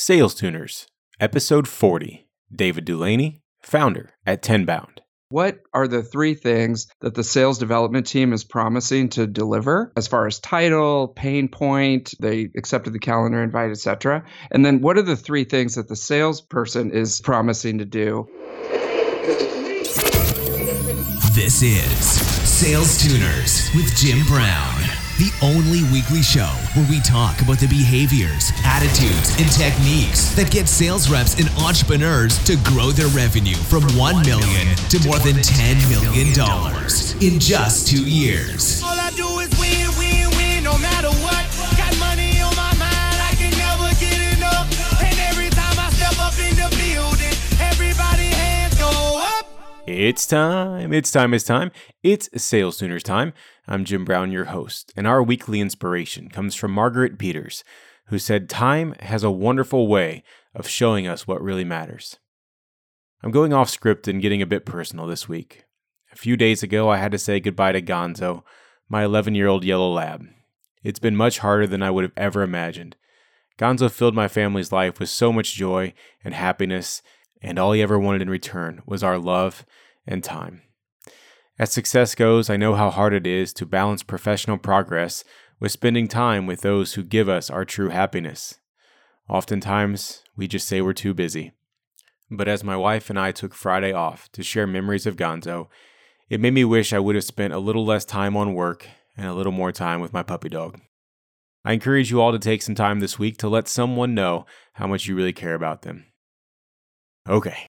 Sales Tuners, Episode 40. David Dulaney, founder at Tenbound. What are the three things that the sales development team is promising to deliver as far as title, pain point, they accepted the calendar invite, etc. And then what are the three things that the salesperson is promising to do? This is Sales Tuners with Jim Brown the only weekly show where we talk about the behaviors, attitudes, and techniques that get sales reps and entrepreneurs to grow their revenue from 1 million to more than 10 million dollars in just 2 years. All I do is win It's time. It's time. It's time. It's Sales Tuners time. I'm Jim Brown, your host, and our weekly inspiration comes from Margaret Peters, who said, Time has a wonderful way of showing us what really matters. I'm going off script and getting a bit personal this week. A few days ago, I had to say goodbye to Gonzo, my 11 year old yellow lab. It's been much harder than I would have ever imagined. Gonzo filled my family's life with so much joy and happiness, and all he ever wanted in return was our love and time. As success goes, I know how hard it is to balance professional progress with spending time with those who give us our true happiness. Oftentimes, we just say we're too busy. But as my wife and I took Friday off to share memories of Gonzo, it made me wish I would have spent a little less time on work and a little more time with my puppy dog. I encourage you all to take some time this week to let someone know how much you really care about them. Okay.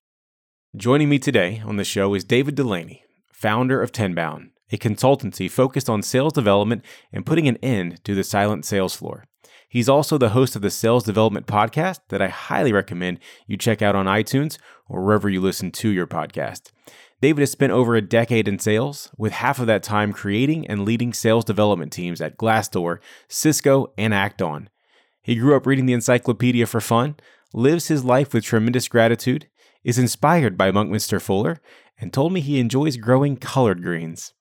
Joining me today on the show is David Dulaney, founder of Tenbound, a consultancy focused on sales development and putting an end to the silent sales floor. He's also the host of the Sales Development Podcast that I highly recommend you check out on iTunes or wherever you listen to your podcast. David has spent over a decade in sales, with half of that time creating and leading sales development teams at Glassdoor, Cisco, and Act-On. He grew up reading the encyclopedia for fun, lives his life with tremendous gratitude, is inspired by Buckminster Fuller, and told me he enjoys growing collard greens.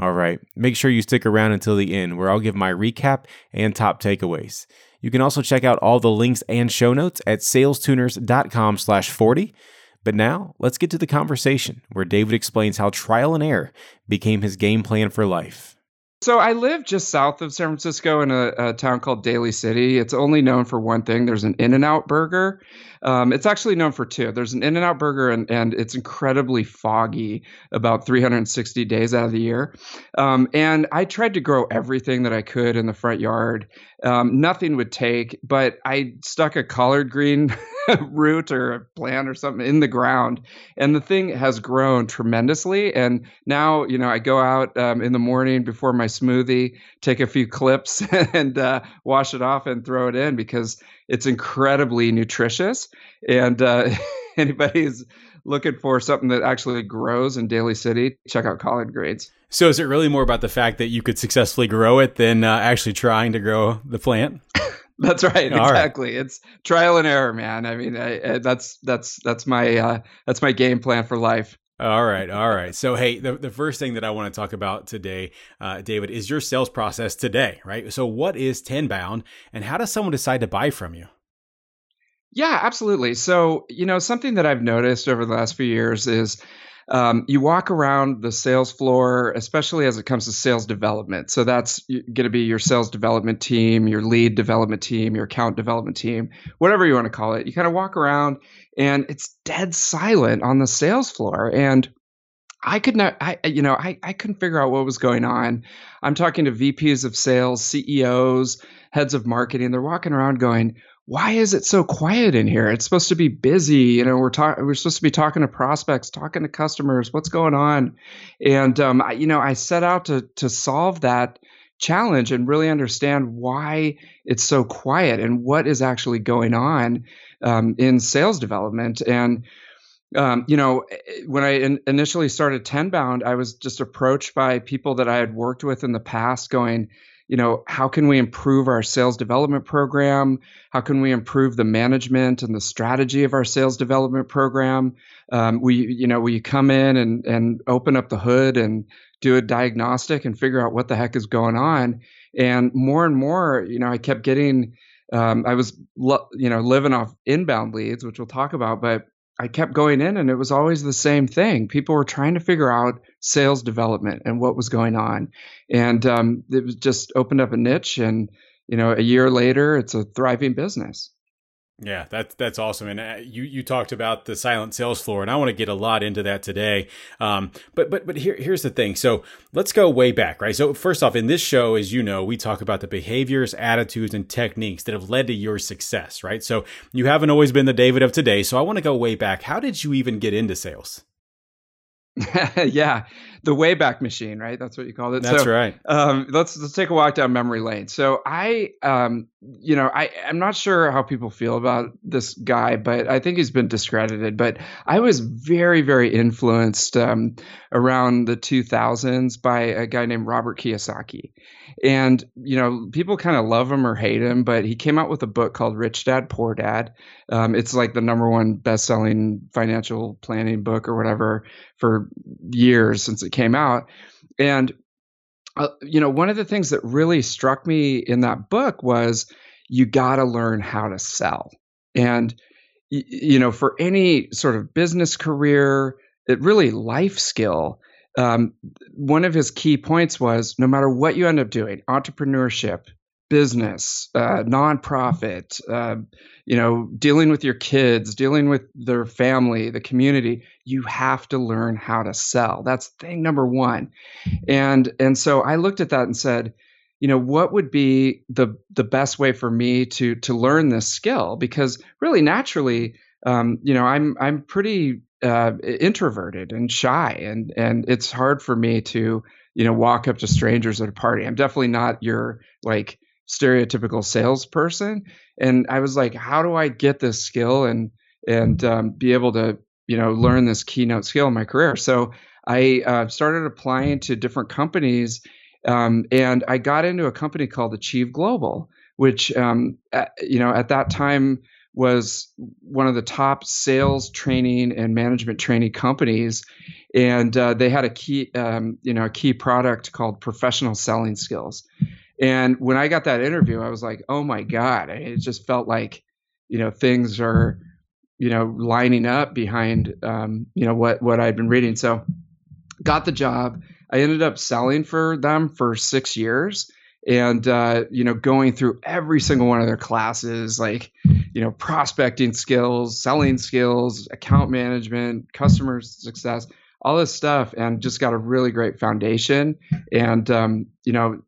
All right, make sure you stick around until the end where I'll give my recap and top takeaways. You can also check out all the links and show notes at salestuners.com slash 40. But now, let's get to the conversation where David explains how trial and error became his game plan for life. So I live just south of San Francisco in a, a town called Daly City. It's only known for one thing. There's an In-N-Out burger, um, it's actually known for two. There's an In and Out burger, and, and it's incredibly foggy about 360 days out of the year. Um, and I tried to grow everything that I could in the front yard. Um, nothing would take, but I stuck a collard green root or a plant or something in the ground, and the thing has grown tremendously. And now, you know, I go out um, in the morning before my smoothie, take a few clips, and uh, wash it off and throw it in because it's incredibly nutritious. And uh, anybody is looking for something that actually grows in Daly City, check out collard greens. So, is it really more about the fact that you could successfully grow it than uh, actually trying to grow the plant? That's right, All exactly. Right. It's trial and error, man. I mean, I, I, that's that's that's my uh, that's my game plan for life. All right, all right. So, hey, the, the first thing that I want to talk about today, uh, David, is your sales process today, right? So, what is Tenbound, and how does someone decide to buy from you? Yeah, absolutely. So, you know, something that I've noticed over the last few years is um, you walk around the sales floor, especially as it comes to sales development. So that's going to be your sales development team, your lead development team, your account development team, whatever you want to call it. You kind of walk around and it's dead silent on the sales floor. And I could not, I, you know, I, I couldn't figure out what was going on. I'm talking to VPs of sales, CEOs, heads of marketing. They're walking around going, why is it so quiet in here? It's supposed to be busy. You know, we're talking, we're supposed to be talking to prospects, talking to customers. What's going on? And, um, I, you know, I set out to, to solve that challenge and really understand why it's so quiet and what is actually going on um, in sales development. And, um, you know, when I in- initially started Tenbound, I was just approached by people that I had worked with in the past going, you know, how can we improve our sales development program? How can we improve the management and the strategy of our sales development program? Um, we, you know, we come in and and open up the hood and do a diagnostic and figure out what the heck is going on. And more and more, you know, I kept getting um, I was, you know, living off inbound leads, which we'll talk about, but I kept going in and it was always the same thing. People were trying to figure out sales development and what was going on. And um, it was just opened up a niche. And, you know, a year later, it's a thriving business. Yeah, that's that's awesome. And uh, you you talked about the silent sales floor, and I want to get a lot into that today. Um, but but but here here's the thing. So let's go way back, right? So first off, in this show, as you know, we talk about the behaviors, attitudes, and techniques that have led to your success, right? So you haven't always been the David of today. So I want to go way back. How did you even get into sales? yeah, the Wayback Machine, right? That's what you called it. That's so, right. Um, let's let's take a walk down memory lane. So I, um, you know, I I'm not sure how people feel about this guy, but I think he's been discredited. But I was very very influenced um, around the 2000s by a guy named Robert Kiyosaki, and you know, people kind of love him or hate him, but he came out with a book called Rich Dad Poor Dad. Um, it's like the number one best selling financial planning book or whatever for years since it came out. And, uh, you know, one of the things that really struck me in that book was you got to learn how to sell. And, you know, for any sort of business career, it really life skill. Um, one of his key points was no matter what you end up doing, entrepreneurship, business, uh, nonprofit, uh, you know, dealing with your kids, dealing with their family, the community, you have to learn how to sell. That's thing number one. And and so I looked at that and said, you know, what would be the the best way for me to to learn this skill? Because really, naturally, um, you know, I'm I'm pretty uh, introverted and shy, and and it's hard for me to you know walk up to strangers at a party. I'm definitely not your like stereotypical salesperson. And I was like, how do I get this skill and and um, be able to you know learn this keynote skill in my career? So I uh, started applying to different companies, um, and I got into a company called Achieve Global, which um, at, you know at that time was one of the top sales training and management training companies, and uh, they had a key, um, you know, a key product called Professional Selling Skills. And when I got that interview, I was like, oh my God. It just felt like, you know, things are, you know, lining up behind, um, you know, what, what I'd been reading. So got the job. I ended up selling for them for six years and, uh, you know, going through every single one of their classes, like, you know, prospecting skills, selling skills, account management, customer success, all this stuff, and just got a really great foundation. And, um, you know,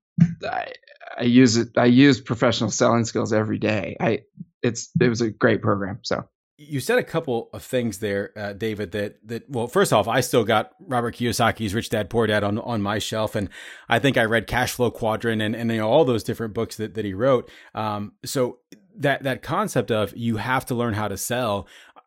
I, I use it. I use professional selling skills every day. I it's it was a great program. So you said a couple of things there, uh, David. That that well, first off, I still got Robert Kiyosaki's Rich Dad Poor Dad on on my shelf, and I think I read Cash Flow Quadrant and and you know all those different books that that he wrote. Um, so that that concept of you have to learn how to sell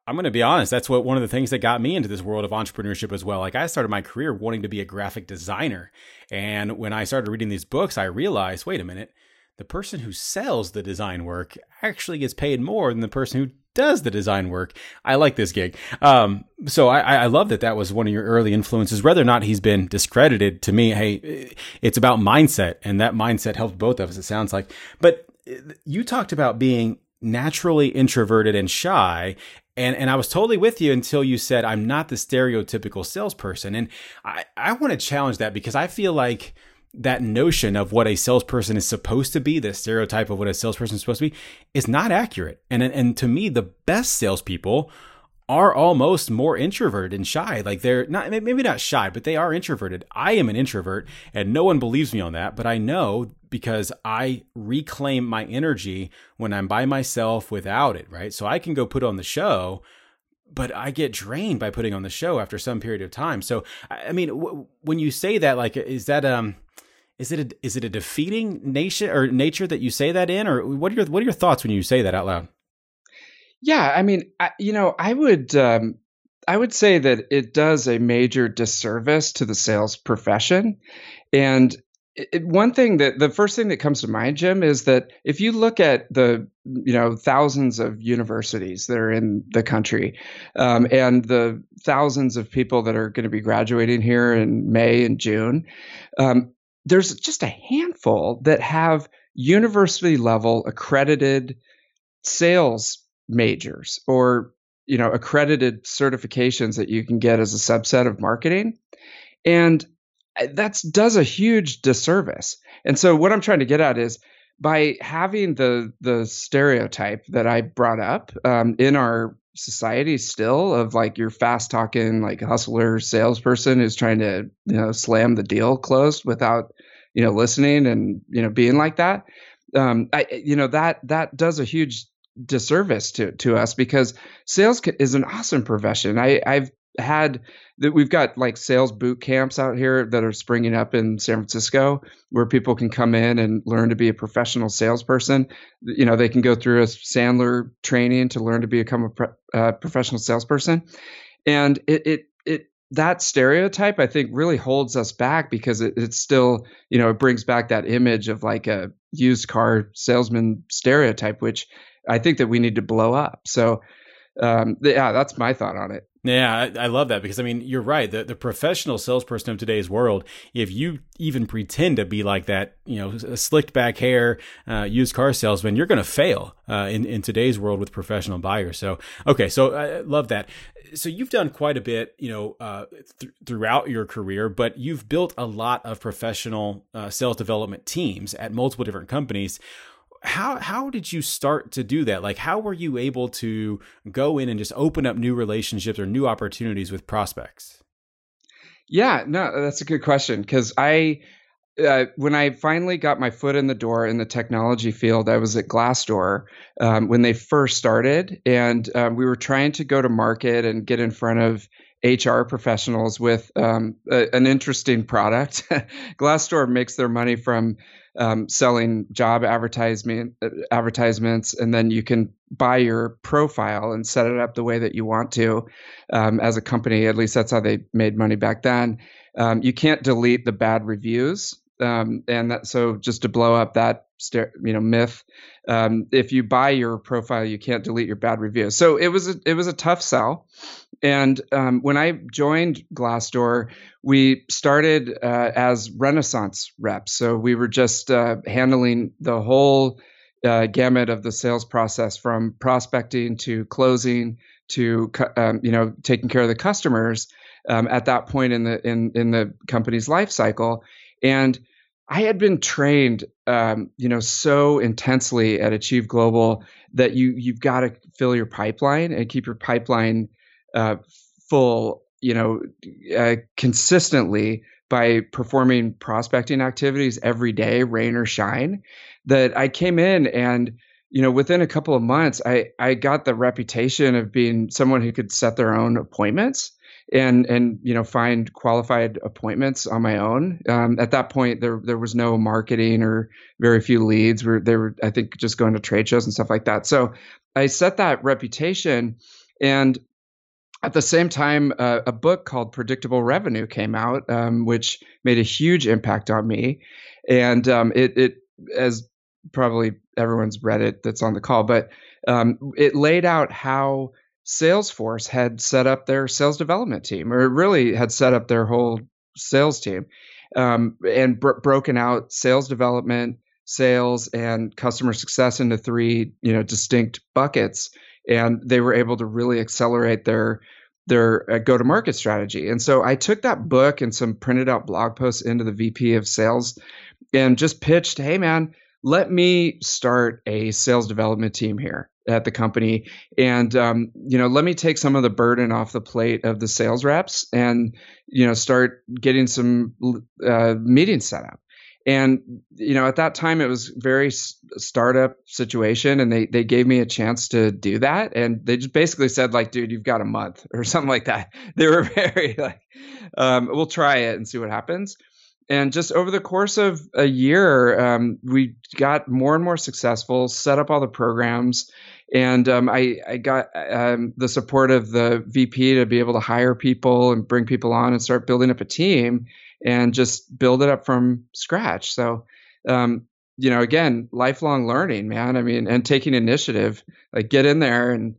I'm going to be honest. That's what one of the things that got me into this world of entrepreneurship as well. Like I started my career wanting to be a graphic designer. And when I started reading these books, I realized, wait a minute, the person who sells the design work actually gets paid more than the person who does the design work. I like this gig. Um, so I, I love that that was one of your early influences. Whether or not he's been discredited to me, hey, it's about mindset, and that mindset helped both of us. It sounds like. But you talked about being naturally introverted and shy and and I was totally with you until you said I'm not the stereotypical salesperson. And I, I want to challenge that because I feel like that notion of what a salesperson is supposed to be, the stereotype of what a salesperson is supposed to be, is not accurate. And and to me, the best salespeople are almost more introverted and shy. Like they're not maybe not shy, but they are introverted. I am an introvert and no one believes me on that, but I know because I reclaim my energy when I'm by myself without it, right? So I can go put on the show, but I get drained by putting on the show after some period of time. So I mean, w- when you say that like is that um is it a, is it a defeating nation or nature that you say that in or what are your what are your thoughts when you say that out loud? Yeah, I mean, I, you know, I would um, I would say that it does a major disservice to the sales profession, and it, one thing that the first thing that comes to mind, Jim, is that if you look at the you know thousands of universities that are in the country, um, and the thousands of people that are going to be graduating here in May and June, um, there's just a handful that have university level accredited sales majors or you know accredited certifications that you can get as a subset of marketing. And uh, that does a huge disservice. And so what i'm trying to get at is by having the the stereotype that i brought up um, in our society still of like your fast talking like hustler salesperson who's trying to you know slam the deal closed without you know listening and you know being like that um i you know that that does a huge disservice to to us because sales is an awesome profession i i've had that we've got like sales boot camps out here that are springing up in San Francisco where people can come in and learn to be a professional salesperson. You know, they can go through a Sandler training to learn to become a uh, professional salesperson. And it, it, it, that stereotype, I think, really holds us back because it, it's still, you know, it brings back that image of like a used car salesman stereotype, which I think that we need to blow up. So, um, yeah, that's my thought on it. Yeah, I, I, love that because I mean you're right. The the professional salesperson of today's world, if you even pretend to be like that, you know, slicked back hair, uh, used car salesman, you're going to fail uh, in in today's world with professional buyers. So okay, so I love that. So you've done quite a bit, you know, uh, th- throughout your career, but you've built a lot of professional uh, sales development teams at multiple different companies how how did you start to do that? Like how were you able to go in and just open up new relationships or new opportunities with prospects? Yeah, no, that's a good question because I uh, when I finally got my foot in the door in the technology field, I was at Glassdoor um, when they first started, and um, we were trying to go to market and get in front of HR professionals with um, a, an interesting product. Glassdoor makes their money from um, selling job advertisement uh, advertisements, and then you can buy your profile and set it up the way that you want to um, as a company. At least that's how they made money back then. Um, you can't delete the bad reviews, um, and that so just to blow up that you know myth, um, if you buy your profile, you can't delete your bad reviews. So it was a, it was a tough sell. And um, when I joined Glassdoor, we started uh, as Renaissance reps. So we were just uh, handling the whole uh, gamut of the sales process from prospecting to closing to um, you know taking care of the customers um, at that point in the in in the company's life cycle. And I had been trained, um, you know, so intensely at Achieve Global that you you've got to fill your pipeline and keep your pipeline uh, full, you know, uh, consistently by performing prospecting activities every day, rain or shine. That I came in and you know within a couple of months, I I got the reputation of being someone who could set their own appointments and and you know find qualified appointments on my own. Um, at that point, there there was no marketing or very few leads. Were they were I think just going to trade shows and stuff like that. So I set that reputation, and at the same time, uh, a book called Predictable Revenue came out, um, which made a huge impact on me. And um, it, it, as probably everyone's read it that's on the call, but um, it laid out how Salesforce had set up their sales development team, or really had set up their whole sales team, um, and bro- broken out sales development, sales, and customer success into three, you know, distinct buckets and they were able to really accelerate their their uh, go to market strategy. And so I took that book and some printed out blog posts into the VP of sales and just pitched, "Hey man, let me start a sales development team here at the company. And um, you know let me take some of the burden off the plate of the sales reps and you know start getting some uh, meetings set up. And you know at that time it was very startup situation and they they gave me a chance to do that. And they just basically said like dude you've got a month or something like that. They were very like um, we'll try it and see what happens and just over the course of a year um, we got more and more successful set up all the programs and um, I, I got um, the support of the vp to be able to hire people and bring people on and start building up a team and just build it up from scratch. So, um, you know, again, lifelong learning, man. I mean, and taking initiative, like get in there and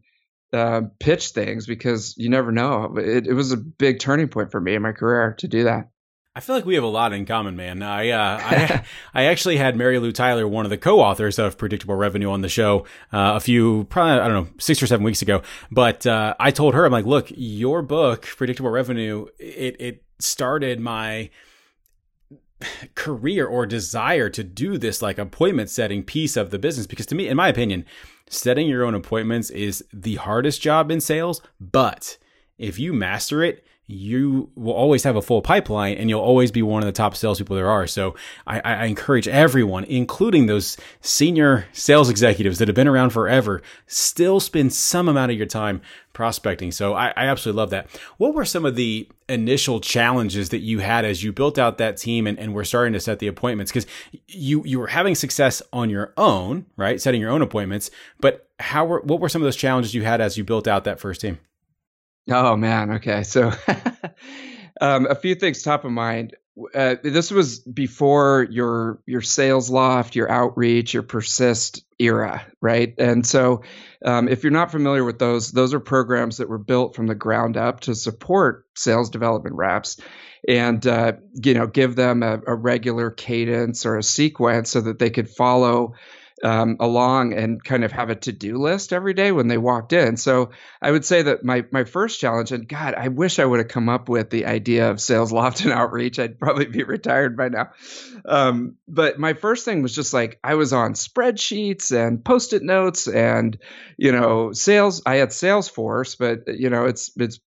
uh, pitch things because you never know. It, it was a big turning point for me in my career to do that. I feel like we have a lot in common, man. I uh, I, I actually had Marylou Tyler, one of the co-authors of Predictable Revenue, on the show uh, a few, probably I don't know, six or seven weeks ago. But uh, I told her, I'm like, look, your book, Predictable Revenue, it it started my career or desire to do this like appointment setting piece of the business because to me in my opinion setting your own appointments is the hardest job in sales but if you master it you will always have a full pipeline and you'll always be one of the top salespeople there are. So I, I, encourage everyone, including those senior sales executives that have been around forever, still spend some amount of your time prospecting. So I, I absolutely love that. What were some of the initial challenges that you had as you built out that team and, and were starting to set the appointments? Because you you were having success on your own, right? Setting your own appointments. But how were what were some of those challenges you had as you built out that first team? Oh man, okay. So um, a few things top of mind. Uh, this was before your your SalesLoft, your outreach, your persist era, right? And so, um, if you're not familiar with those, those are programs that were built from the ground up to support sales development reps, and uh, you know give them a, a regular cadence or a sequence so that they could follow um, along and kind of have a to-do list every day when they walked in. So I would say that my my first challenge, and God, I wish I would have come up with the idea of sales loft and outreach. I'd probably be retired by now. Um, but my first thing was just like I was on spreadsheets and post-it notes and you know sales. I had Salesforce, but you know it's it's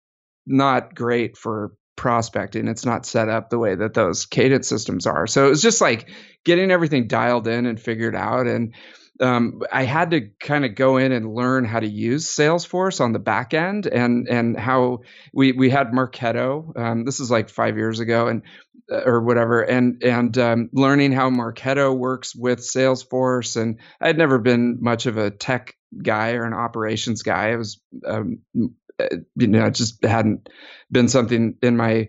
not great for prospecting. It's not set up the way that those cadence systems are. So it was just like getting everything dialed in and figured out. And um, I had to kind of go in and learn how to use Salesforce on the back end and and how we we had Marketo. Um, this is like five years ago and uh, or whatever, and and um, learning how Marketo works with Salesforce. And I'd never been much of a tech guy or an operations guy. I was um, you know, it just hadn't been something in my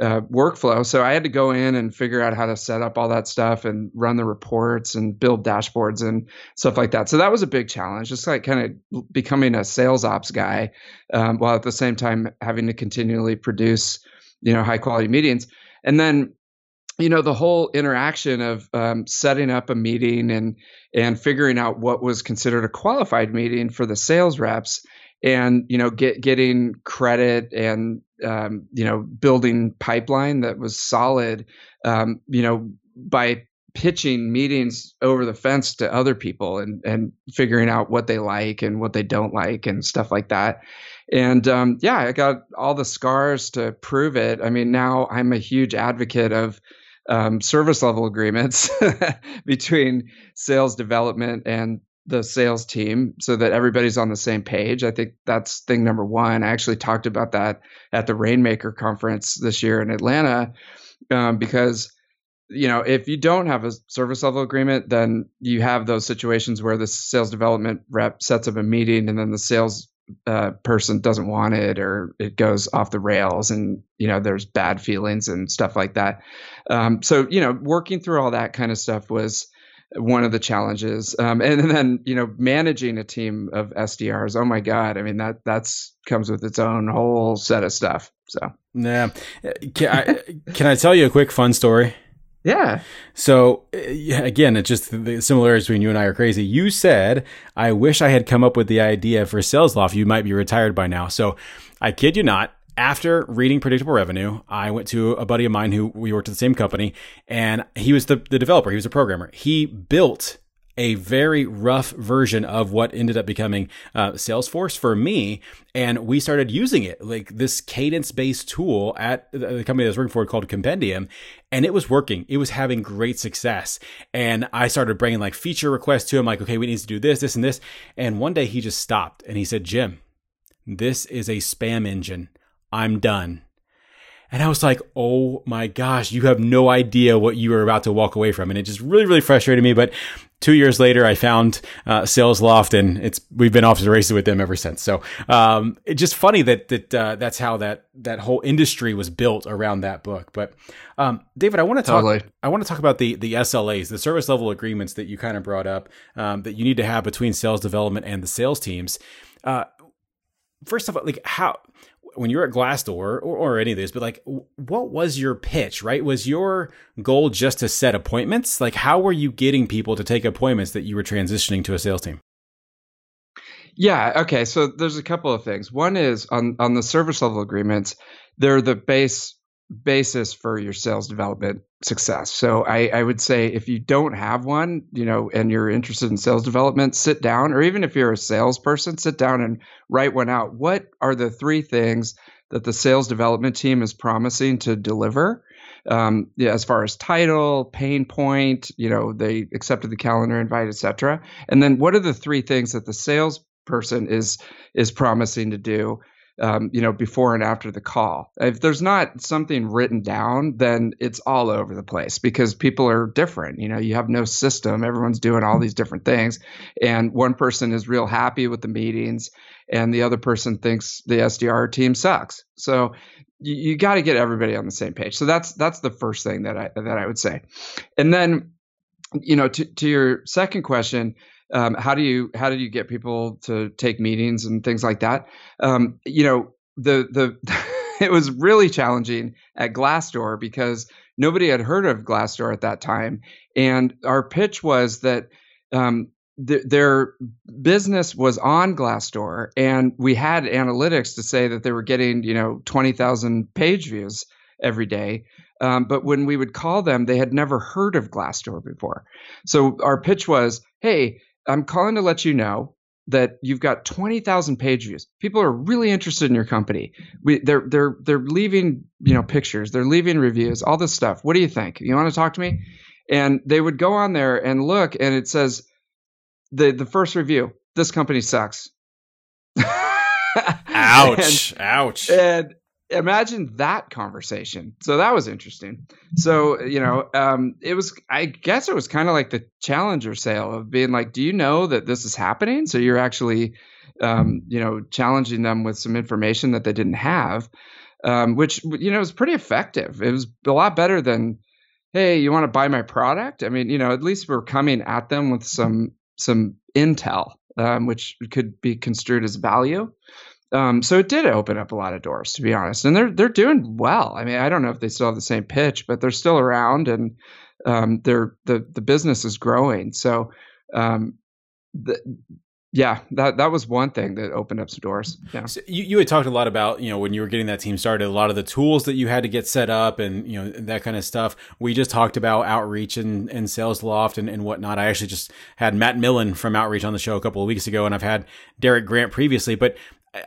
uh, workflow. So I had to go in and figure out how to set up all that stuff and run the reports and build dashboards and stuff like that. So that was a big challenge, just like kind of becoming a sales ops guy, um, while at the same time having to continually produce, you know, high quality meetings. And then, you know, the whole interaction of um, setting up a meeting and and figuring out what was considered a qualified meeting for the sales reps and you know get getting credit and um, you know building pipeline that was solid um, you know by pitching meetings over the fence to other people and and figuring out what they like and what they don't like and stuff like that. And um, yeah i got all the scars to prove it. I mean now i'm a huge advocate of um, service level agreements between sales development and the sales team so that everybody's on the same page. I think that's thing number one. I actually talked about that at the Rainmaker conference this year in Atlanta um, because you know if you don't have a service level agreement then you have those situations where the sales development rep sets up a meeting and then the sales uh, person doesn't want it or it goes off the rails and you know there's bad feelings and stuff like that um, so you know working through all that kind of stuff was one of the challenges. Um, and then, you know, managing a team of SDRs. Oh my God. I mean, that that's comes with its own whole set of stuff. So, yeah. Can I, can I tell you a quick fun story? Yeah. So again, it's just the similarities between you and I are crazy. You said, I wish I had come up with the idea for SalesLoft. You might be retired by now. So I kid you not after reading predictable revenue i went to a buddy of mine who we worked at the same company and he was the, the developer he was a programmer. He built a very rough version of what ended up becoming uh, SalesLoft for me and we started using it like this cadence based tool at the company that i was working for called compendium and it was working. It was having great success. And i started bringing like feature requests to him like okay we need to do this this and this. And one day he just stopped and he said jim this is a spam engine I'm done. And I was like, oh my gosh, you have no idea what you were about to walk away from. And it just really, really frustrated me. But two years later, I found uh, SalesLoft and it's, we've been off to the races with them ever since. So, um, it's just funny that, that, uh, that's how that, that whole industry was built around that book. But, um, David, I want to talk, totally. I want to talk about the, the SLAs, the service level agreements that you kind of brought up, um, that you need to have between sales development and the sales teams. Uh, first of all, like how when you're at Glassdoor or, or any of these, but like, what was your pitch, right? Was your goal just to set appointments? Like, how were you getting people to take appointments that you were transitioning to a sales team? Yeah. Okay. So there's a couple of things. One is on on the service level agreements, they're the base basis for your sales development success. So I, I would say if you don't have one, you know, and you're interested in sales development, sit down, or even if you're a salesperson, sit down and write one out. What are the three things that the sales development team is promising to deliver? Um, yeah, as far as title, pain point, you know, they accepted the calendar invite, etc. And then what are the three things that the sales person is is promising to do um, you know before and after the call. If there's not something written down then it's all over the place because people are different you know you have no system. Everyone's doing all these different things. And one person is real happy with the meetings and the other person thinks the sdr team sucks. So you, got to get everybody on the same page. So that's that's the first thing that i that i would say. And then you know to, to your second question um, how do you how do you get people to take meetings and things like that? Um, you know, the the it was really challenging at Glassdoor because nobody had heard of Glassdoor at that time, and our pitch was that. Um, th- their business was on Glassdoor, and we had analytics to say that they were getting, you know, twenty thousand page views every day. Um, but when we would call them, they had never heard of Glassdoor before. So our pitch was, hey, I'm calling to let you know that you've got 20,000 page views. People are really interested in your company. We, they're they're they're leaving you know pictures, they're leaving reviews, all this stuff. What do you think? You want to talk to me? And they would go on there and look, and it says the the first review: this company sucks. ouch! and, ouch! And imagine that conversation. So that was interesting. So, you know, um, it was, I guess it was kind of like the challenger sale of being like, do you know that this is happening? So you're actually, um, you know, challenging them with some information that they didn't have, um, which, you know, was pretty effective. It was a lot better than, hey, you want to buy my product? I mean, you know, at least we're coming at them with some, some intel, um, which could be construed as value. Um, so it did open up a lot of doors, to be honest, and they're they're doing well. I mean, I don't know if they still have the same pitch, but they're still around, and um, they're the the business is growing. So, um, the, yeah, that that was one thing that opened up some doors. Yeah, so you you had talked a lot about you know when you were getting that team started, a lot of the tools that you had to get set up, and you know that kind of stuff. We just talked about outreach and, and SalesLoft and, and whatnot. I actually just had Matt Millen from Outreach on the show a couple of weeks ago, and I've had Derek Grant previously, but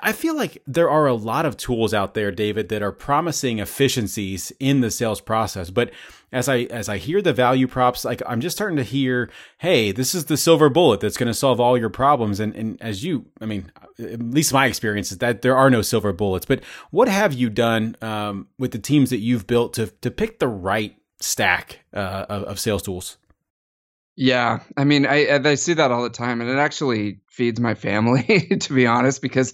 I feel like there are a lot of tools out there, David, that are promising efficiencies in the sales process. But as I as I hear the value props, like I'm just starting to hear, hey, this is the silver bullet that's going to solve all your problems. And and as you, I mean, at least my experience is that there are no silver bullets. But what have you done um, with the teams that you've built to to pick the right stack uh, of, of sales tools? Yeah, I mean, I I see that all the time, and it actually feeds my family, to be honest, because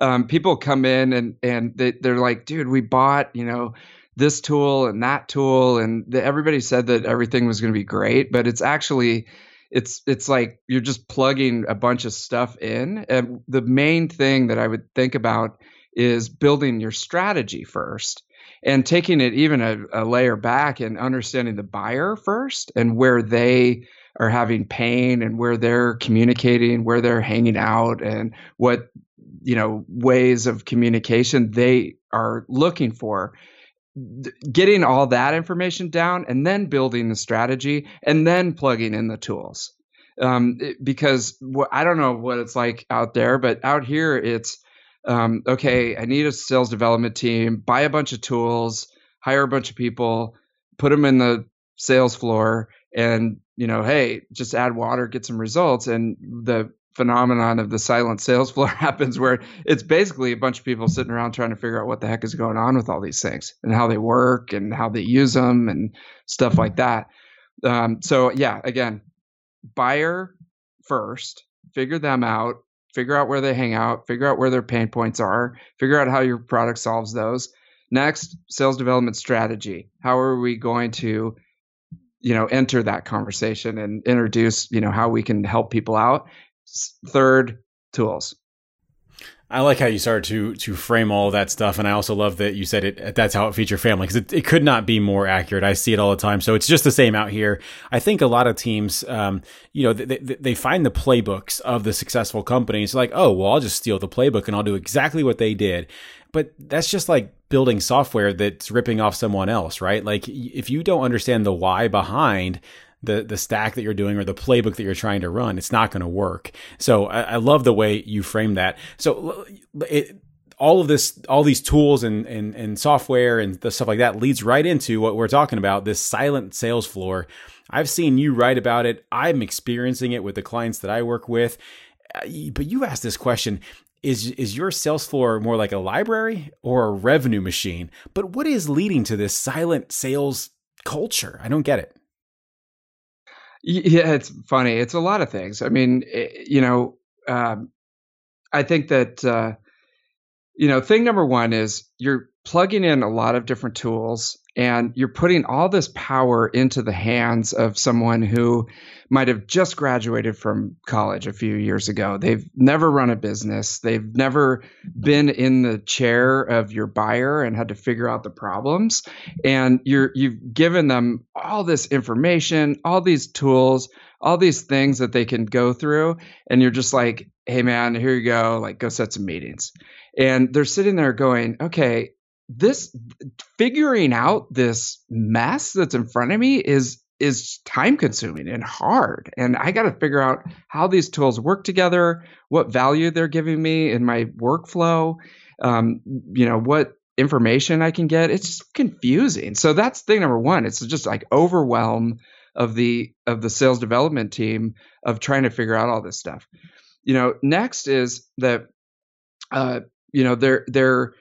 um, people come in and and they, they're like, dude, we bought, you know, this tool and that tool, and the, everybody said that everything was going to be great, but it's actually it's it's like you're just plugging a bunch of stuff in, and the main thing that I would think about is building your strategy first and taking it even a, a layer back and understanding the buyer first and where they are having pain and where they're communicating, where they're hanging out, and what you know ways of communication they are looking for. Getting all that information down and then building the strategy and then plugging in the tools. Um, it, because wh- i don't know what it's like out there but out here it's um, okay i need a sales development team buy a bunch of tools hire a bunch of people put them in the sales floor and you know, hey, just add water, get some results. And the phenomenon of the silent sales floor happens where it's basically a bunch of people sitting around trying to figure out what the heck is going on with all these things and how they work and how they use them and stuff like that. Um, so yeah, again, buyer first, figure them out, figure out where they hang out, figure out where their pain points are, figure out how your product solves those. Next, sales development strategy. How are we going to you know enter that conversation and introduce you know how we can help people out third tools I like how you started to to frame all that stuff, and I also love that you said it. That's how it feeds your family because it, it could not be more accurate. I see it all the time, so it's just the same out here. I think a lot of teams, um, you know, they, they find the playbooks of the successful companies, like, oh, well, I'll just steal the playbook and I'll do exactly what they did. But that's just like building software that's ripping off someone else, right? Like if you don't understand the why behind the the stack that you're doing or the playbook that you're trying to run, it's not going to work. So I, I, love the way you frame that. So it, all of this, all these tools and, and and software and the stuff like that leads right into what we're talking about. This silent sales floor. I've seen you write about it. I'm experiencing it with the clients that I work with. Uh, but you asked this question is is your sales floor more like a library or a revenue machine? But what is leading to this silent sales culture? I don't get it. Yeah, it's funny. It's a lot of things. I mean, it, eh, you know, um, I think that uh, you know, thing number one is you're plugging in a lot of different tools and you're putting all this power into the hands of someone who might have just graduated from college a few years ago. They've never run a business. They've never been in the chair of your buyer and had to figure out the problems. And you're you've given them all this information, all these tools, all these things that they can go through and you're just like, "Hey man, here you go, like go set some meetings." And they're sitting there going, "Okay, this figuring out this mess that's in front of me is is time consuming and hard. And i got to figure out how these tools work together what value they're giving me in my workflow um, you know what information i can get. It's just confusing. So that's thing number one. It's just like overwhelm of the of the sales development team of trying to figure out all this stuff. You know next is that uh, you know they're they're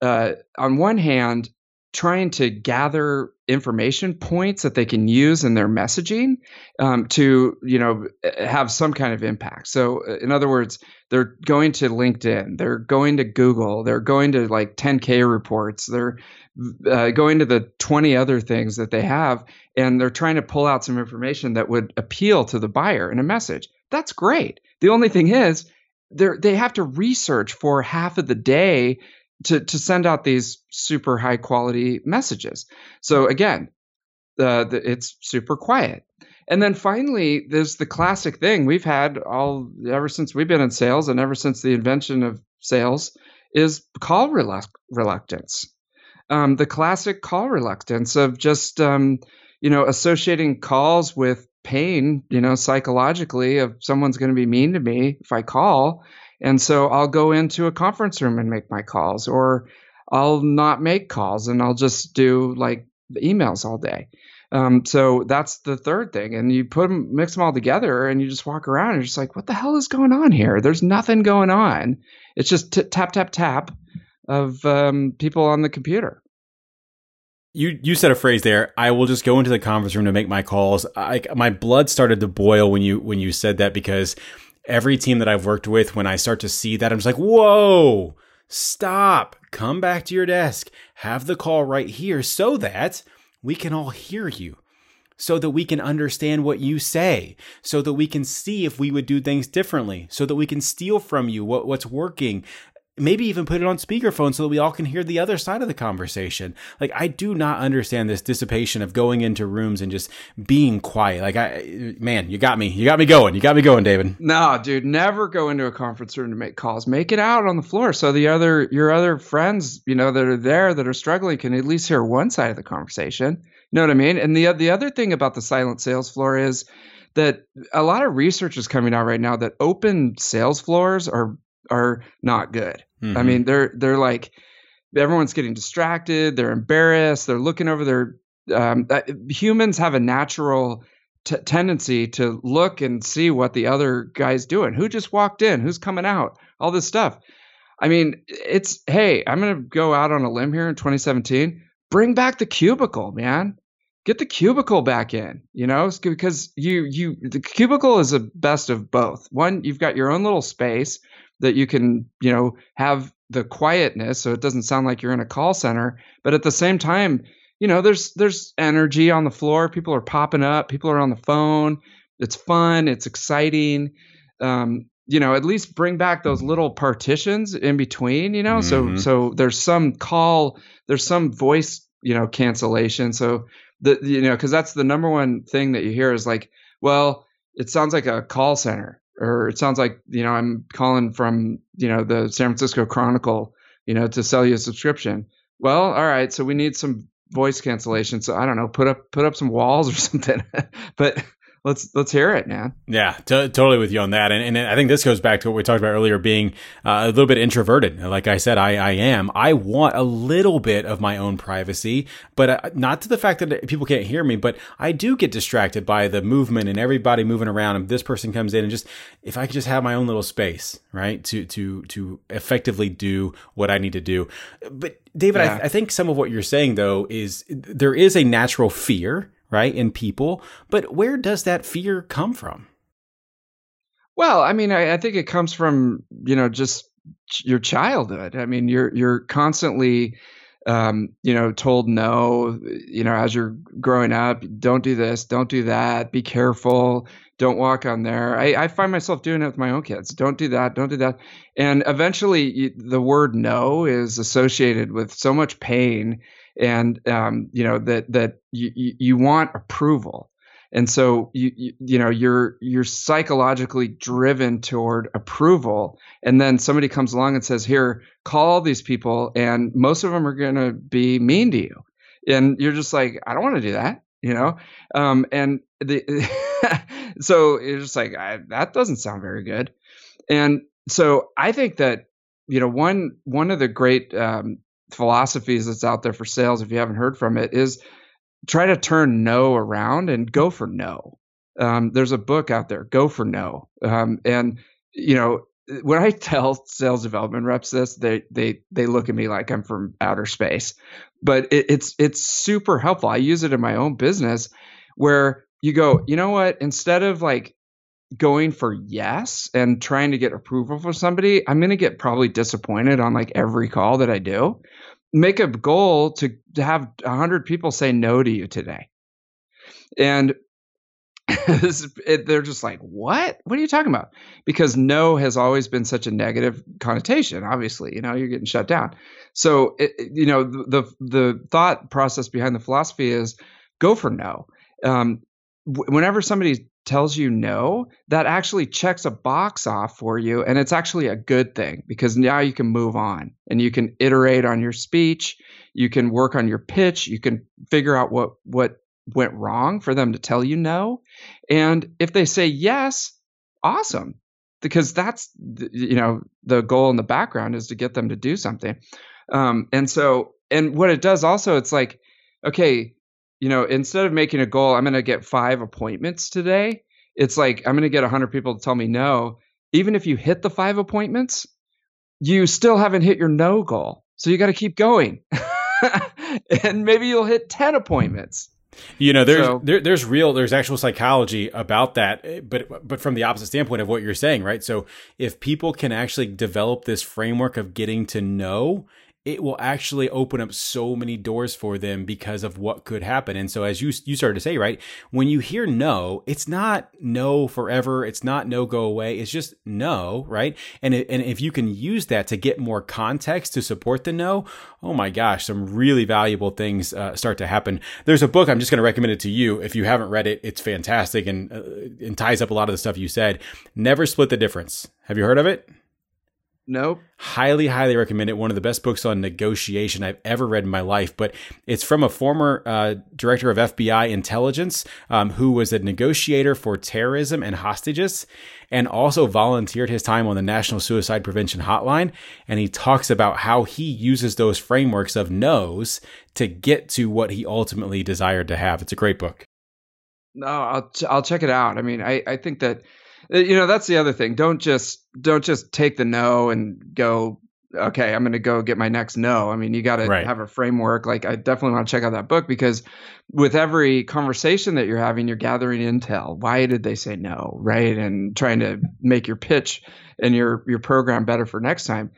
uh, on one hand, trying to gather information points that they can use in their messaging um, to you know have some kind of impact. So uh, in other words they're going to linkedin they're going to google they're going to like 10k reports they're uh, going to the 20 other things that they have and they're trying to pull out some information that would appeal to the buyer in a message. That's great. The only thing is they they have to research for half of the day to to send out these super high quality messages. So again, the, it's super quiet. And then finally, there's the classic thing we've had all ever since we've been in sales and ever since the invention of sales is call reluctance. Um, the classic call reluctance of just um, you know associating calls with pain, you know, psychologically of someone's going to be mean to me if I call, and so I'll go into a conference room and make my calls, or I'll not make calls and I'll just do like emails all day. Um, so that's the third thing. And you put them, mix them all together, and you just walk around and you're just like, what the hell is going on here? There's nothing going on. It's just t- tap, tap, tap of um, people on the computer. You you said a phrase there. I will just go into the conference room to make my calls. I, my blood started to boil when you when you said that because every team that I've worked with, when I start to see that, I'm just like, whoa, stop, come back to your desk, have the call right here so that we can all hear you. So that we can understand what you say, so that we can see if we would do things differently, so that we can steal from you what, what's working, maybe even put it on speakerphone so that we all can hear the other side of the conversation. Like I do not understand this dissipation of going into rooms and just being quiet. Like I man, you got me. You got me going. You got me going, David. No, dude, never go into a conference room to make calls. Make it out on the floor so the other your other friends, you know, that are there that are struggling can at least hear one side of the conversation. You know what I mean? And the the other thing about the silent sales floor is that a lot of research is coming out right now that open sales floors are are not good. Mm-hmm. I mean, they're they're like everyone's getting distracted. They're embarrassed. They're looking over their. Um, uh, humans have a natural t- tendency to look and see what the other guy's doing. Who just walked in? Who's coming out? All this stuff. I mean, it's hey, I'm gonna go out on a limb here in 2017. Bring back the cubicle, man. Get the cubicle back in, you know, because you you the cubicle is the best of both. One, you've got your own little space that you can, you know, have the quietness so it doesn't sound like you're in a call center, but at the same time, you know, there's there's energy on the floor. People are popping up. People are on the phone. It's fun. It's exciting. Um, you know, at least bring back those little partitions in between, you know, Mm-hmm. so so there's some call, there's some voice, you know, cancellation. So the you know, because that's the number one thing that you hear is like, well, it sounds like a call center, or it sounds like you know I'm calling from you know the San Francisco Chronicle, you know, to sell you a subscription. Well, all right, so we need some voice cancellation. So I don't know, put up put up some walls or something. but let's let's hear it, man. Yeah, t- totally with you on that. And, and I think this goes back to what we talked about earlier, being uh, a little bit introverted. Like I said, I, I am. I want a little bit of my own privacy, but uh, not to the fact that people can't hear me, but I do get distracted by the movement and everybody moving around. And this person comes in and just, if I could just have my own little space, right, to, to, to effectively do what I need to do. But David, Yeah. I, I think some of what you're saying though is there is a natural fear right, in people. But where does that fear come from? Well, I mean, I, I think it comes from you know just your childhood. I mean, you're you're constantly um, you know told no. You know, as you're growing up, don't do this, don't do that, be careful, don't walk on there. I, I find myself doing it with my own kids. Don't do that, don't do that. And eventually, you, the word no is associated with so much pain, and um, you know that that you, you, want approval. And so you, you you know you're you're psychologically driven toward approval. And then somebody comes along and says here call all these people and most of them are going to be mean to you. And you're just like i don't want to do that you know? Um, and the so you're just like that doesn't sound very good. And so i think that you know one one of the great um, philosophies that's out there for sales if you haven't heard from it is try to turn no around and go for no. Um, there's a book out there, Go for No. Um, and you know, when I tell sales development reps this, they they they look at me like I'm from outer space. But it, it's it's super helpful. I use it in my own business where you go, you know what? Instead of like going for yes and trying to get approval for somebody, I'm going to get probably disappointed on like every call that I do. Make a goal to, to have 100 people say no to you today. And it, they're just like what? What are you talking about? Because no has always been such a negative connotation obviously you know you're getting shut down. So it, you know the, the, thought process behind the philosophy is go for no. Um, whenever somebody tells you no, that actually checks a box off for you. And it's actually a good thing because now you can move on and you can iterate on your speech. You can work on your pitch. You can figure out what, what went wrong for them to tell you no. And if they say yes, awesome. Because that's, you know, the goal in the background is to get them to do something. Um, and so, and what it does also, it's like, okay, you know, instead of making a goal, I'm going to get five appointments today. It's like I'm going to get 100 people to tell me no. Even if you hit the five appointments, you still haven't hit your no goal. So you got to keep going. and maybe you'll hit 10 appointments. You know, there's So- there, there's real there's actual psychology about that, eh, but but from the opposite standpoint of what you're saying, right? So if people can actually develop this framework of getting to know, it will actually open up so many doors for them because of what could happen. And so, as you you started to say, right, when you hear no, it's not no forever. It's not no go away. It's just no, right? And it, and if you can use that to get more context to support the no, oh my gosh, some really valuable things uh, start to happen. There's a book I'm just going to recommend it to you if you haven't read it. It's fantastic and uh, and ties up a lot of the stuff you said. Never split the difference. Have you heard of it? Nope. highly highly recommend it one of the best books on negotiation i've ever read in my life but it's from a former uh, director of fbi intelligence um, who was a negotiator for terrorism and hostages and also volunteered his time on the national suicide prevention hotline and he talks about how he uses those frameworks of no's to get to what he ultimately desired to have it's a great book No, I'll ch- I'll check it out. I mean, I I think that Uh, you know that's the other thing. Don't just don't just take the no and go. Okay, I'm going to go get my next no. I mean, you got to Right. have a framework. Like, I definitely want to check out that book because with every conversation that you're having, you're gathering intel. Why did they say no, right? And trying to make your pitch and your your program better for next time.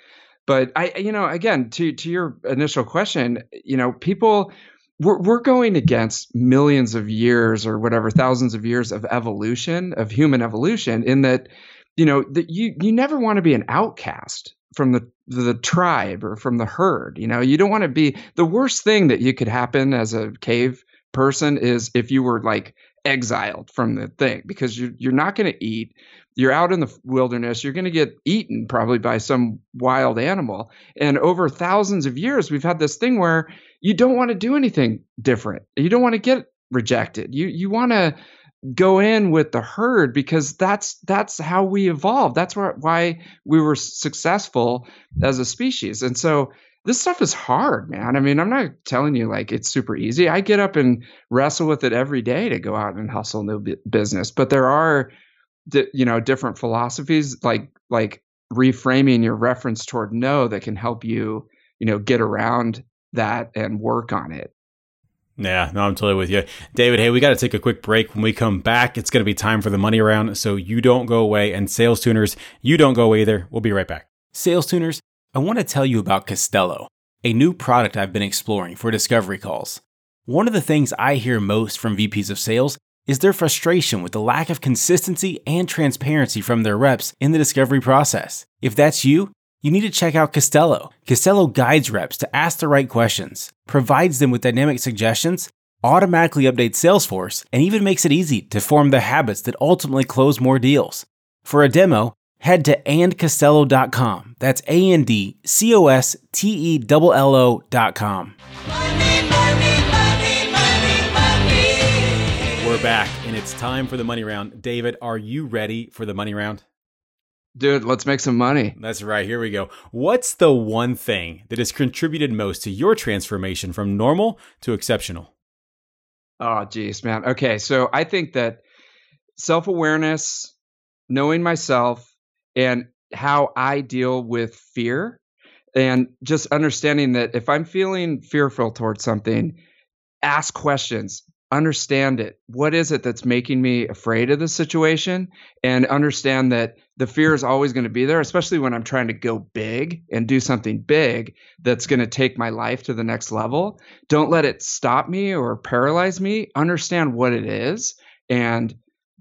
But I, you know, again, to to your initial question, you know, people we're, we're going against millions of years or whatever thousands of years of evolution of human evolution in that you know, that you you never want to be an outcast from the the tribe or from the herd. You know, you don't want to be the worst thing that you could happen as a cave person is if you were like exiled from the thing because you're you're not going to eat. You're out in the wilderness. You're going to get eaten probably by some wild animal. And over thousands of years, we've had this thing where you don't want to do anything different. You don't want to get rejected. You you want to go in with the herd because that's that's how we evolved. That's why we were successful as a species. And so this stuff is hard, man. I mean, I'm not telling you like it's super easy. I get up and wrestle with it every day to go out and hustle new business. But there are, you know, different philosophies like like reframing your reference toward no that can help you, you know, get around that and work on it. Yeah, no, I'm totally with you. David, hey, we got to take a quick break. When we come back, it's going to be time for the money round. So you don't go away. And sales tuners, you don't go away either. We'll be right back. Sales tuners, I want to tell you about Costello, a new product I've been exploring for discovery calls. One of the things I hear most from VPs of sales is their frustration with the lack of consistency and transparency from their reps in the discovery process. If that's you, you need to check out Costello. Costello guides reps to ask the right questions, provides them with dynamic suggestions, automatically updates Salesforce, and even makes it easy to form the habits that ultimately close more deals. For a demo, head to andcostello.com. That's A N D C O S T E L L O.com. We're back, and it's time for the money round. David, are you ready for the money round? Dude, let's make some money. That's right. Here we go. What's the one thing that has contributed most to your transformation from normal to exceptional? Oh, geez, man. Okay. So I think that self awareness, knowing myself, and how I deal with fear, and just understanding that if I'm feeling fearful towards something, ask questions understand it. What is it that's making me afraid of the situation? And understand that the fear is always going to be there, especially when I'm trying to go big and do something big that's going to take my life to the next level. Don't let it stop me or paralyze me. Understand what it is and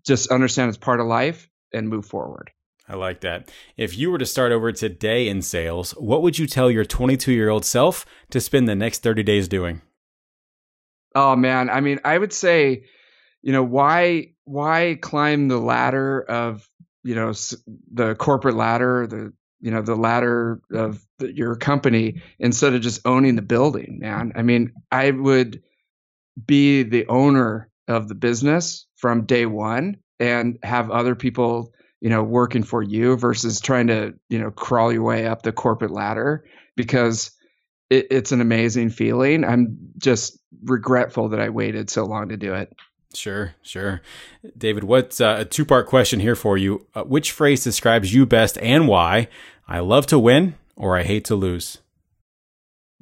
just understand it's part of life and move forward. I like that. If you were to start over today in sales, what would you tell your 22 year old self to spend the next 30 days doing? Oh man, I mean, I would say, you know, why why climb the ladder of you know the corporate ladder, the you know the ladder of the, your company instead of just owning the building, man. I mean, I would be the owner of the business from day one and have other people you know working for you versus trying to you know crawl your way up the corporate ladder because it, it's an amazing feeling. I'm just regretful that I waited so long to do it. Sure, sure. David, what's uh, a two part question here for you? Uh, which phrase describes you best and why? I love to win or I hate to lose?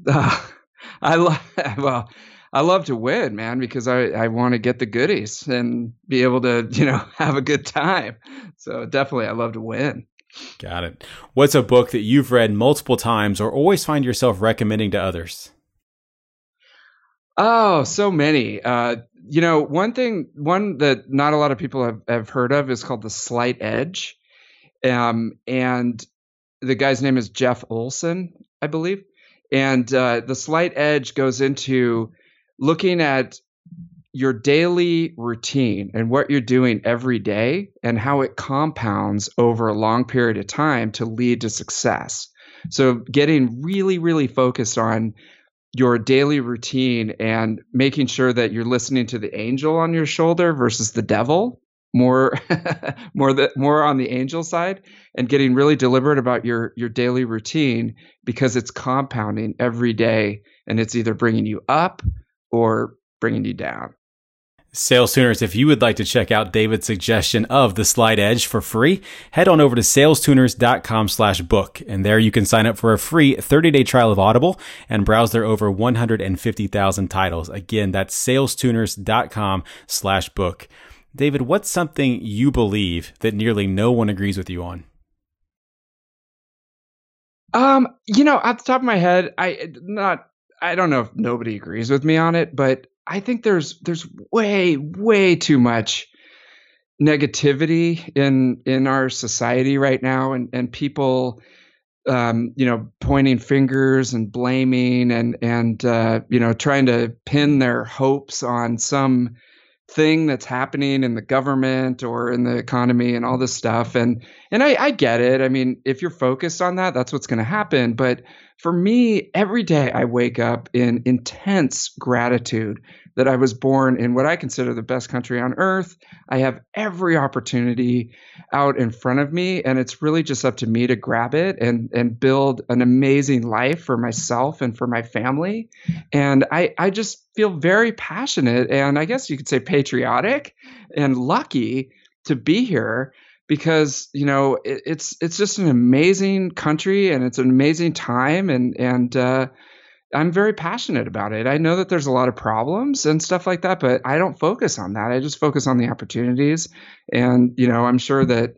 Uh, I love, well, I love to win, man, because I, I want to get the goodies and be able to, you know, have a good time. So definitely I love to win. Got it. What's a book that you've read multiple times or always find yourself recommending to others? Oh, so many. Uh, you know, one thing, one that not a lot of people have, have heard of is called The Slight Edge. Um, and the guy's name is Jeff Olson, I believe. And uh, The Slight Edge goes into looking at your daily routine and what you're doing every day and how it compounds over a long period of time to lead to success. So, getting really, really focused on your daily routine and making sure that you're listening to the angel on your shoulder versus the devil more more the, more on the angel side and getting really deliberate about your your daily routine because it's compounding every day and it's either bringing you up or bringing you down Sales Tuners, if you would like to check out David's suggestion of the Slight Edge for free, head on over to salestuners.com slash book. And there you can sign up for a free 30-day trial of Audible and browse their over 150,000 titles. Again, that's salestuners.com slash book. David, what's something you believe that nearly no one agrees with you on? Um, you know, at the top of my head, I not I don't know if nobody agrees with me on it, but I think there's there's way way too much negativity in in our society right now, and and people. Um, you know, pointing fingers and blaming and and uh, you know trying to pin their hopes on some thing that's happening in the government or in the economy and all this stuff. And and I, I get it. I mean, if you're focused on that, that's what's going to happen. But for me, every day I wake up in intense gratitude that I was born in what I consider the best country on earth. I have every opportunity out in front of me, and it's really just up to me to grab it and and build an amazing life for myself and for my family. And I I just feel very passionate and I guess you could say patriotic and lucky to be here because you know it, it's it's just an amazing country and it's an amazing time and and uh, I'm very passionate about it. I know that there's a lot of problems and stuff like that, but I don't focus on that. I just focus on the opportunities. And you know, I'm sure that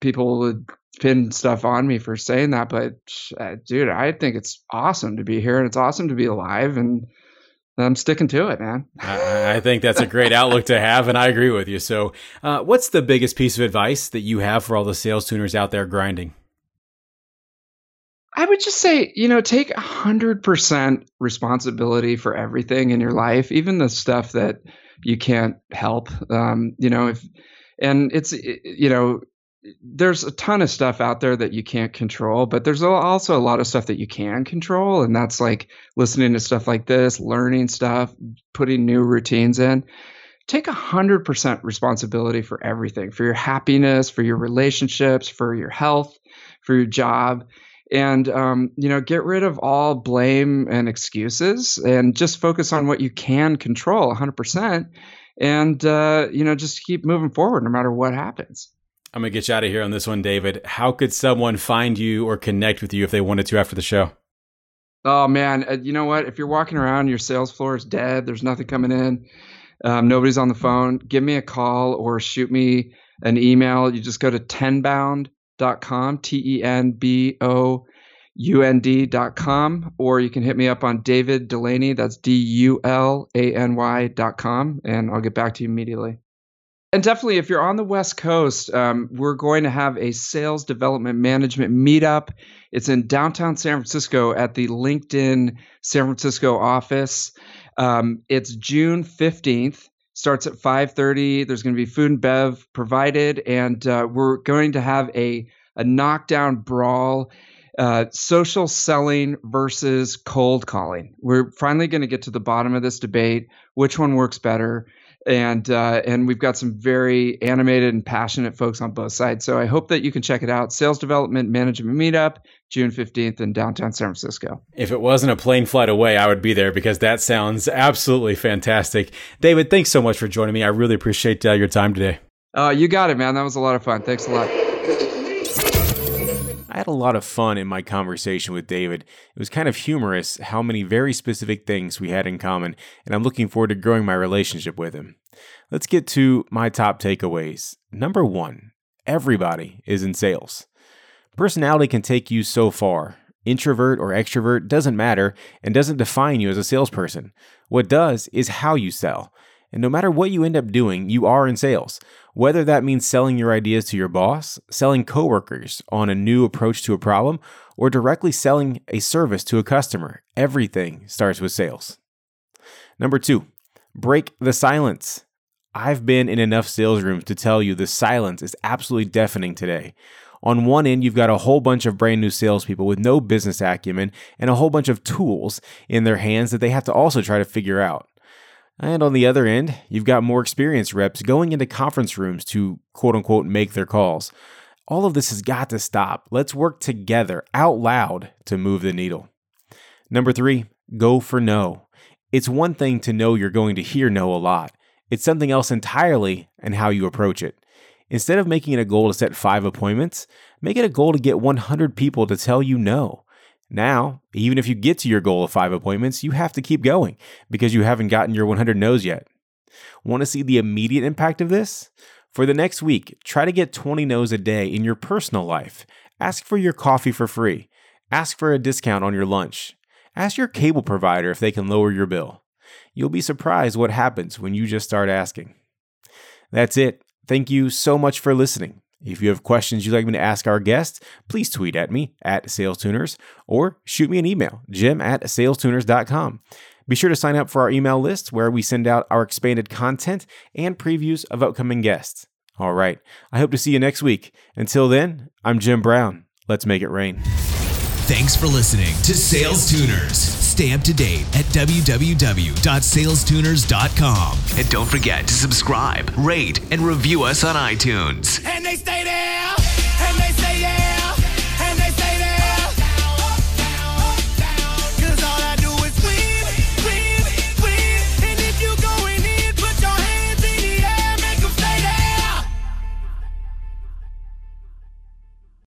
people would pin stuff on me for saying that, but uh, dude, I think it's awesome to be here and it's awesome to be alive and I'm sticking to it, man. I, I, think that's a great outlook to have, and I agree with you. So, uh, what's the biggest piece of advice that you have for all the sales tuners out there grinding? I would just say, you know, take 100% responsibility for everything in your life, even the stuff that you can't help. Um, you know, if, and it's, you know, there's a ton of stuff out there that you can't control, but there's also a lot of stuff that you can control. And that's like listening to stuff like this, learning stuff, putting new routines in. Take 100% responsibility for everything for your happiness, for your relationships, for your health, for your job. And, um, you know, get rid of all blame and excuses and just focus on what you can control 100%. And, uh, you know, just keep moving forward no matter what happens. I'm going to get you out of here on this one, David. How could someone find you or connect with you if they wanted to after the show? Oh, man. Uh, you know what? If you're walking around, your sales floor is dead, there's nothing coming in, um, nobody's on the phone, give me a call or shoot me an email. You just go to tenbound.com, T E N B O U N D.com, or you can hit me up on David Dulany. That's D U L A N Y.com, and I'll get back to you immediately and definitely, if you're on the West Coast, um, we're going to have a sales development management meetup. It's in downtown San Francisco at the LinkedIn San Francisco office. Um, it's June 15th. Starts at 5:30. There's going to be food and bev provided, and uh, we're going to have a a knockdown brawl. Uh, social selling versus cold calling. We're finally going to get to the bottom of this debate. Which one works better? And uh, and we've got some very animated and passionate folks on both sides. So I hope that you can check it out. Sales Development Management Meetup, June fifteenth in downtown San Francisco. If it wasn't a plane flight away, I would be there because that sounds absolutely fantastic. David, thanks so much for joining me. I really appreciate uh, your time today. Uh, you got it, man. That was a lot of fun. Thanks a lot. I had a lot of fun in my conversation with David. It was kind of humorous how many very specific things we had in common, and I'm looking forward to growing my relationship with him. Let's get to my top takeaways. Number one, everybody is in sales. Personality can take you so far. Introvert or extrovert doesn't matter and doesn't define you as a salesperson. What does is how you sell. And no matter what you end up doing, you are in sales. Whether that means selling your ideas to your boss, selling coworkers on a new approach to a problem, or directly selling a service to a customer, everything starts with sales. Number two, break the silence. I've been in enough sales rooms to tell you the silence is absolutely deafening today. On one end, you've got a whole bunch of brand new salespeople with no business acumen and a whole bunch of tools in their hands that they have to also try to figure out. And on the other end, you've got more experienced reps going into conference rooms to quote unquote make their calls. All of this has got to stop. Let's work together out loud to move the needle. Number three, go for no. It's one thing to know you're going to hear no a lot, it's something else entirely and how you approach it. Instead of making it a goal to set five appointments, make it a goal to get 100 people to tell you no. Now, even if you get to your goal of five appointments, you have to keep going because you haven't gotten your 100 no's yet. Want to see the immediate impact of this? For the next week, try to get 20 no's a day in your personal life. Ask for your coffee for free. Ask for a discount on your lunch. Ask your cable provider if they can lower your bill. You'll be surprised what happens when you just start asking. That's it. thank you so much for listening. If you have questions you'd like me to ask our guests, please tweet at me at SalesTuners or shoot me an email, jim at salestuners.com. Be sure to sign up for our email list where we send out our expanded content and previews of upcoming guests. All right, I hope to see you next week. Until then, I'm Jim Brown. Let's make it rain. Thanks for listening to Sales Tuners. Stay up to date at www.salestuners.com. And don't forget to subscribe, rate, and review us on iTunes. And they stay there.